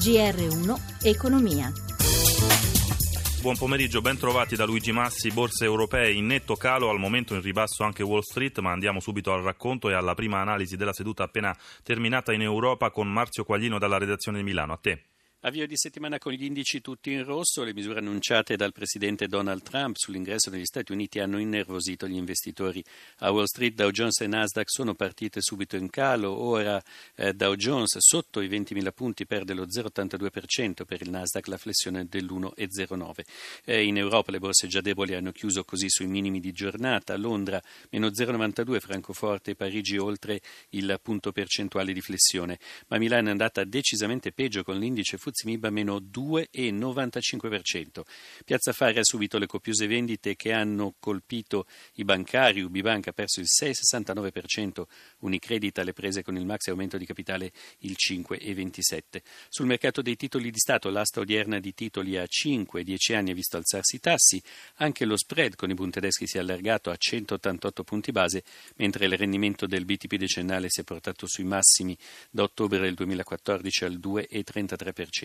GR1 Economia. Buon pomeriggio, ben trovati da Luigi Massi, borse europee in netto calo, al momento in ribasso anche Wall Street, ma andiamo subito al racconto e alla prima analisi della seduta appena terminata in Europa con Marzio Quaglino dalla redazione di Milano. A te. Avvio di settimana con gli indici tutti in rosso, le misure annunciate dal presidente Donald Trump sull'ingresso negli Stati Uniti hanno innervosito gli investitori. A Wall Street Dow Jones e Nasdaq sono partite subito in calo, ora eh, Dow Jones sotto i 20.000 punti perde lo 0,82%, per il Nasdaq la flessione dell'1,09%. Eh, in Europa le borse già deboli hanno chiuso così sui minimi di giornata, Londra meno 0,92%, Francoforte e Parigi oltre il punto percentuale di flessione, ma Milano è andata decisamente peggio con l'indice FTSE MIB meno 2,95%. Piazza Fari ha subito le copiose vendite che hanno colpito i bancari, Ubibank ha perso il 6,69%, Unicredit alle prese con il maxi aumento di capitale il 5,27%. Sul mercato dei titoli di Stato l'asta odierna di titoli a 5 10 anni ha visto alzarsi i tassi, anche lo spread con i Bund tedeschi si è allargato a 188 punti base, mentre il rendimento del BTP decennale si è portato sui massimi da ottobre del 2014 al 2,33%.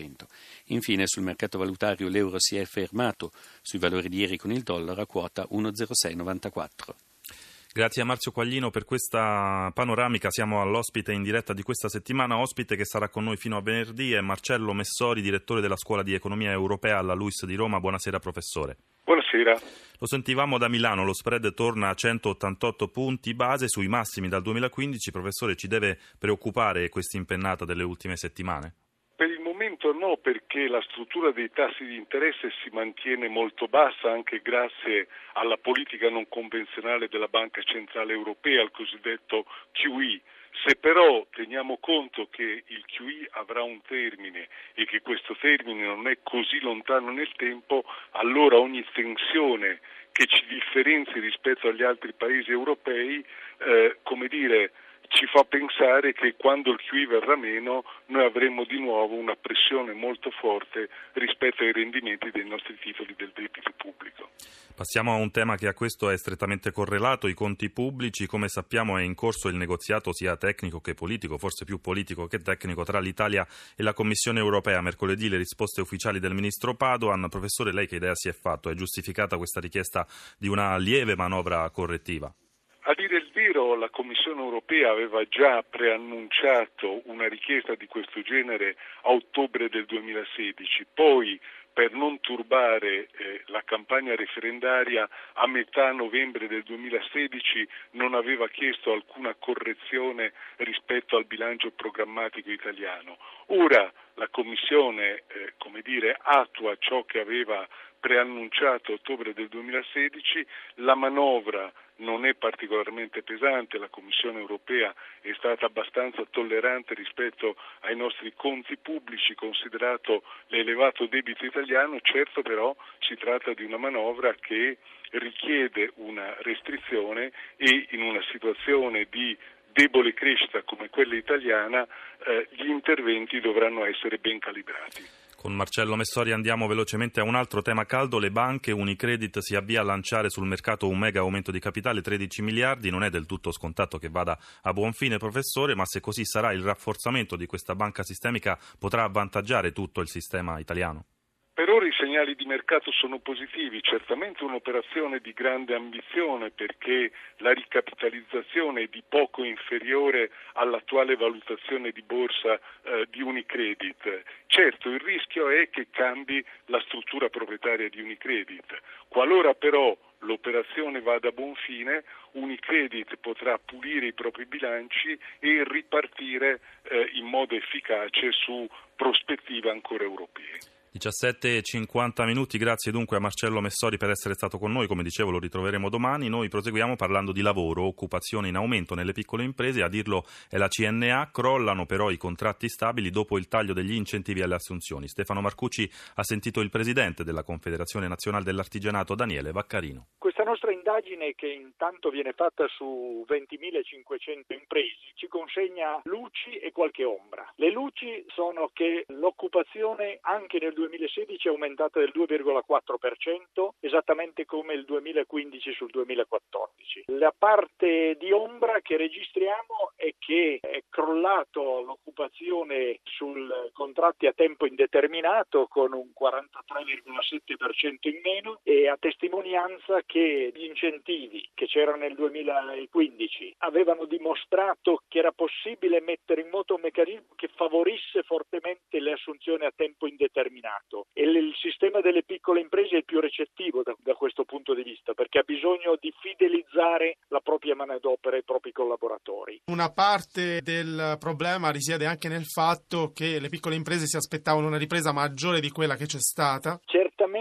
Infine sul mercato valutario l'euro si è fermato sui valori di ieri con il dollaro a quota 1,0694. Grazie a Marzio Quaglino per questa panoramica. Siamo all'ospite in diretta di questa settimana. Ospite che sarà con noi fino a venerdì è Marcello Messori, direttore della Scuola di Economia Europea alla LUIS di Roma. Buonasera professore. Buonasera. Lo sentivamo da Milano, lo spread torna a 188 punti base sui massimi dal 2015. Professore, ci deve preoccupare questa impennata delle ultime settimane? Momento no, perché la struttura dei tassi di interesse si mantiene molto bassa anche grazie alla politica non convenzionale della Banca Centrale Europea, il cosiddetto QE. Se però teniamo conto che il QE avrà un termine e che questo termine non è così lontano nel tempo, allora ogni tensione che ci differenzi rispetto agli altri paesi europei, eh, come dire, ci fa pensare che quando il QE verrà meno noi avremo di nuovo una pressione molto forte rispetto ai rendimenti dei nostri titoli del debito pubblico. Passiamo a un tema che a questo è strettamente correlato, i conti pubblici. Come sappiamo è in corso il negoziato sia tecnico che politico, forse più politico che tecnico, tra l'Italia e la Commissione europea. Mercoledì le risposte ufficiali del ministro Padoan. Professore, lei che idea si è fatto? È giustificata questa richiesta di una lieve manovra correttiva? A dire il vero, la Commissione europea aveva già preannunciato una richiesta di questo genere a ottobre del 2016, poi per non turbare eh, la campagna referendaria a metà novembre del 2016 non aveva chiesto alcuna correzione rispetto al bilancio programmatico italiano. Ora la Commissione eh, come dire, attua ciò che aveva preannunciato a ottobre del 2016, la manovra non è particolarmente pesante, la Commissione europea è stata abbastanza tollerante rispetto ai nostri conti pubblici, considerato l'elevato debito italiano, certo però si tratta di una manovra che richiede una restrizione e in una situazione di debole crescita come quella italiana eh, gli interventi dovranno essere ben calibrati. Con Marcello Messori andiamo velocemente a un altro tema caldo. Le banche Unicredit si avvia a lanciare sul mercato un mega aumento di capitale, 13 miliardi. Non è del tutto scontato che vada a buon fine, professore, ma se così sarà il rafforzamento di questa banca sistemica potrà avvantaggiare tutto il sistema italiano? Per ora i segnali di mercato sono positivi, certamente un'operazione di grande ambizione perché la ricapitalizzazione è di poco inferiore all'attuale valutazione di borsa eh, di Unicredit. Certo, il rischio è che cambi la struttura proprietaria di Unicredit. Qualora però l'operazione vada a buon fine, Unicredit potrà pulire i propri bilanci e ripartire eh, in modo efficace su prospettive ancora europee. 17 e 50 minuti, grazie dunque a Marcello Messori per essere stato con noi, come dicevo lo ritroveremo domani, noi proseguiamo parlando di lavoro, occupazione in aumento nelle piccole imprese, a dirlo è la CNA, crollano però i contratti stabili dopo il taglio degli incentivi alle assunzioni. Stefano Marcucci ha sentito il presidente della Confederazione Nazionale dell'Artigianato, Daniele Vaccarino. Nostra indagine che intanto viene fatta su 20.500 imprese ci consegna luci e qualche ombra. Le luci sono che l'occupazione anche nel 2016 è aumentata del 2,4%, esattamente come il 2015 sul 2014. La parte di ombra che registriamo è che è crollato l'occupazione sul contratti a tempo indeterminato con un 43,7% in meno e a testimonianza che gli incentivi che c'erano nel 2015 avevano dimostrato che era possibile mettere in moto un meccanismo che favorisse fortemente le assunzioni a tempo indeterminato e il sistema delle piccole imprese è il più recettivo da, da questo punto di vista perché ha bisogno di fidelizzare la propria manodopera e i propri collaboratori. Una parte del problema risiede anche nel fatto che le piccole imprese si aspettavano una ripresa maggiore di quella che c'è stata.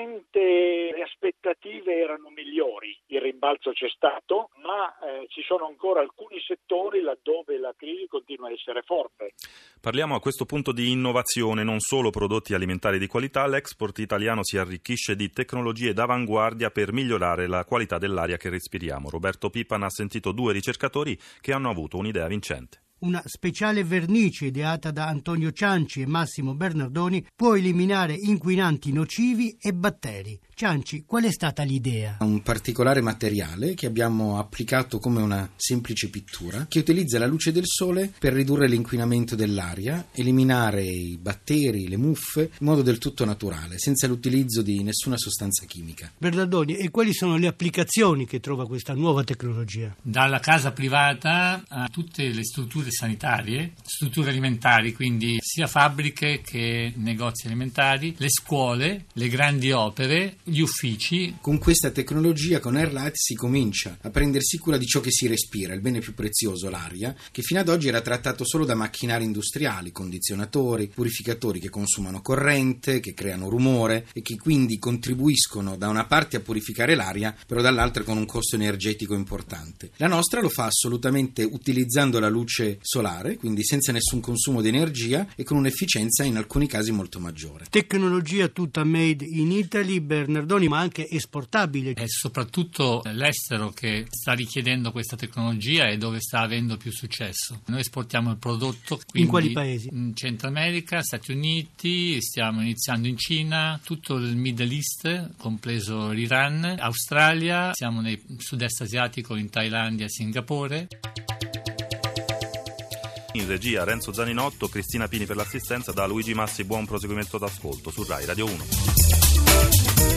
Certamente le aspettative erano migliori, il rimbalzo c'è stato, ma eh, ci sono ancora alcuni settori laddove la crisi continua a essere forte. Parliamo a questo punto di innovazione, non solo prodotti alimentari di qualità, l'export italiano si arricchisce di tecnologie d'avanguardia per migliorare la qualità dell'aria che respiriamo. Roberto Pippan ha sentito due ricercatori che hanno avuto un'idea vincente una speciale vernice ideata da Antonio Cianci e Massimo Bernardoni può eliminare inquinanti nocivi e batteri. Cianci, qual è stata l'idea? Un particolare materiale che abbiamo applicato come una semplice pittura che utilizza la luce del sole per ridurre l'inquinamento dell'aria, eliminare i batteri, le muffe in modo del tutto naturale, senza l'utilizzo di nessuna sostanza chimica. Bernardoni, e quali sono le applicazioni che trova questa nuova tecnologia? Dalla casa privata a tutte le strutture sanitarie, strutture alimentari, quindi sia fabbriche che negozi alimentari, le scuole, le grandi opere, gli uffici. Con questa tecnologia, con Airlight, si comincia a prendersi cura di ciò che si respira, il bene più prezioso, l'aria, che fino ad oggi era trattato solo da macchinari industriali, condizionatori, purificatori che consumano corrente, che creano rumore e che quindi contribuiscono da una parte a purificare l'aria, però dall'altra con un costo energetico importante. La nostra lo fa assolutamente utilizzando la luce solare, quindi senza nessun consumo di energia e con un'efficienza in alcuni casi molto maggiore. Tecnologia tutta made in Italy, Bernardoni, ma anche esportabile. È soprattutto l'estero che sta richiedendo questa tecnologia e dove sta avendo più successo. Noi esportiamo il prodotto in quali paesi? In Centro America, Stati Uniti, stiamo iniziando in Cina, tutto il Middle East, compreso l'Iran, Australia, siamo nel sud-est asiatico, in Thailandia Singapore. In regia Renzo Zaninotto, Cristina Pini per l'assistenza, da Luigi Massi buon proseguimento d'ascolto su Rai Radio 1.